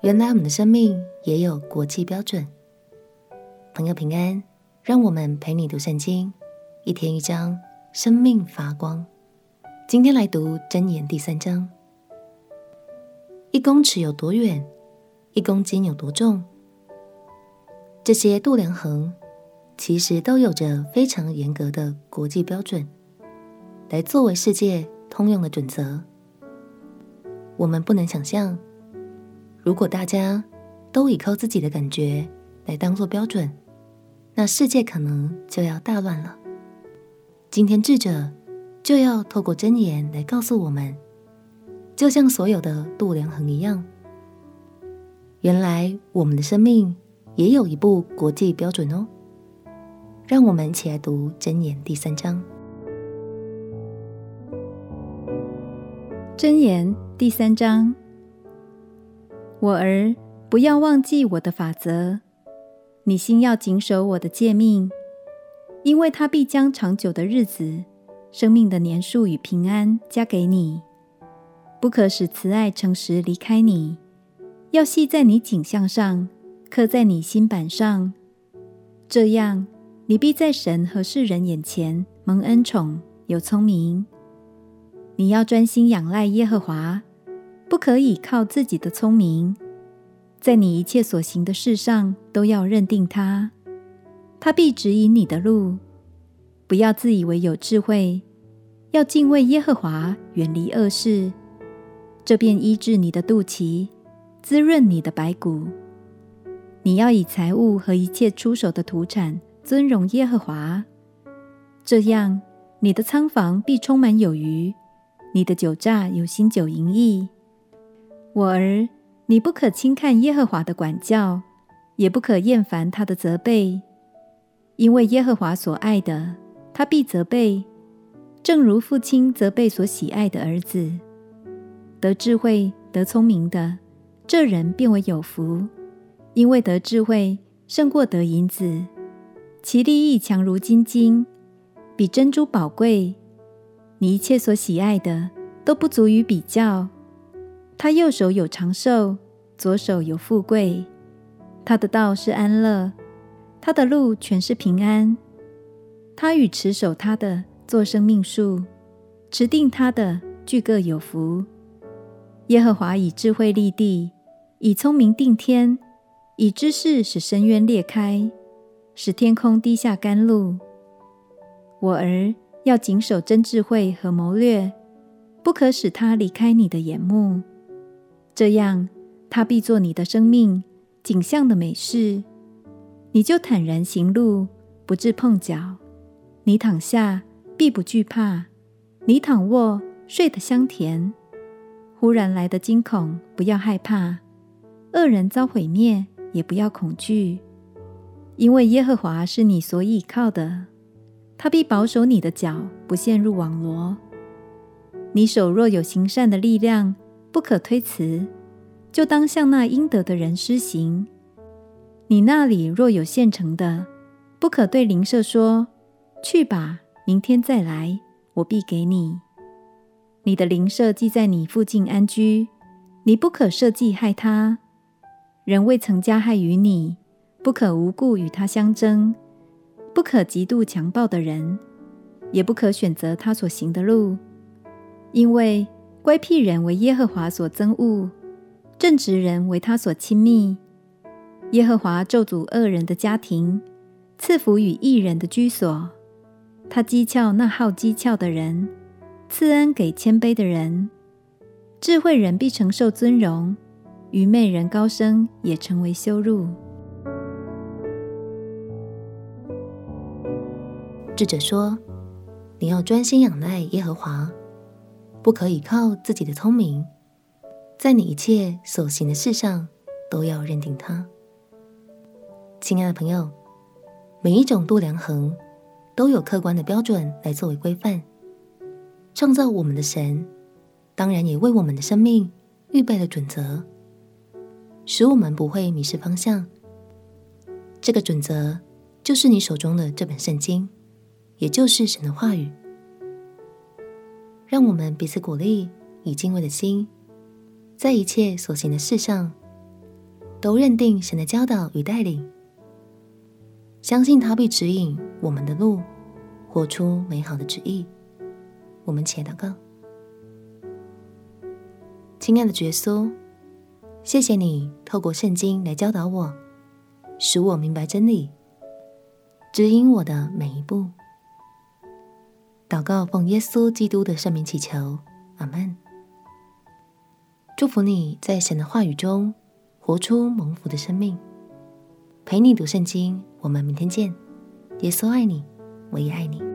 原来我们的生命也有国际标准。朋友平安，让我们陪你读圣经，一天一章，生命发光。今天来读箴言第三章。一公尺有多远？一公斤有多重？这些度量衡其实都有着非常严格的国际标准，来作为世界通用的准则。我们不能想象。如果大家都依靠自己的感觉来当做标准，那世界可能就要大乱了。今天智者就要透过箴言来告诉我们，就像所有的度量衡一样，原来我们的生命也有一部国际标准哦。让我们一起来读箴言第三章。箴言第三章。我儿，不要忘记我的法则，你心要谨守我的诫命，因为他必将长久的日子、生命的年数与平安加给你。不可使慈爱诚实离开你，要系在你颈项上，刻在你心板上。这样，你必在神和世人眼前蒙恩宠，有聪明。你要专心仰赖耶和华。不可以靠自己的聪明，在你一切所行的事上都要认定他，他必指引你的路。不要自以为有智慧，要敬畏耶和华，远离恶事，这便医治你的肚脐，滋润你的白骨。你要以财物和一切出手的土产尊荣耶和华，这样你的仓房必充满有余，你的酒榨有新酒盈溢。我儿，你不可轻看耶和华的管教，也不可厌烦他的责备，因为耶和华所爱的，他必责备，正如父亲责备所喜爱的儿子。得智慧、得聪明的，这人便为有福，因为得智慧胜过得银子，其利益强如金金，比珍珠宝贵。你一切所喜爱的，都不足与比较。他右手有长寿，左手有富贵。他的道是安乐，他的路全是平安。他与持守他的作生命树，持定他的俱各有福。耶和华以智慧立地，以聪明定天，以知识使深渊裂开，使天空滴下甘露。我儿，要谨守真智慧和谋略，不可使他离开你的眼目。这样，他必做你的生命景象的美事，你就坦然行路，不致碰脚。你躺下必不惧怕，你躺卧睡得香甜。忽然来的惊恐，不要害怕；恶人遭毁灭，也不要恐惧，因为耶和华是你所倚靠的，他必保守你的脚，不陷入网罗。你手若有行善的力量，不可推辞，就当向那应得的人施行。你那里若有现成的，不可对邻舍说：“去吧，明天再来，我必给你。”你的邻舍既在你附近安居，你不可设计害他。人未曾加害于你，不可无故与他相争，不可嫉妒强暴的人，也不可选择他所行的路，因为。乖僻人为耶和华所憎恶，正直人为他所亲密。耶和华咒诅恶人的家庭，赐福与义人的居所。他讥诮那好讥诮的人，赐恩给谦卑的人。智慧人必承受尊荣，愚昧人高升也成为羞辱。智者说：“你要专心仰赖耶和华。”不可以靠自己的聪明，在你一切所行的事上都要认定他。亲爱的朋友，每一种度量衡都有客观的标准来作为规范。创造我们的神，当然也为我们的生命预备了准则，使我们不会迷失方向。这个准则就是你手中的这本圣经，也就是神的话语。让我们彼此鼓励，以敬畏的心，在一切所行的事上，都认定神的教导与带领，相信他必指引我们的路，活出美好的旨意。我们且祷告。亲爱的耶稣，谢谢你透过圣经来教导我，使我明白真理，指引我的每一步。祷告奉耶稣基督的圣名祈求，阿门。祝福你在神的话语中活出蒙福的生命。陪你读圣经，我们明天见。耶稣爱你，我也爱你。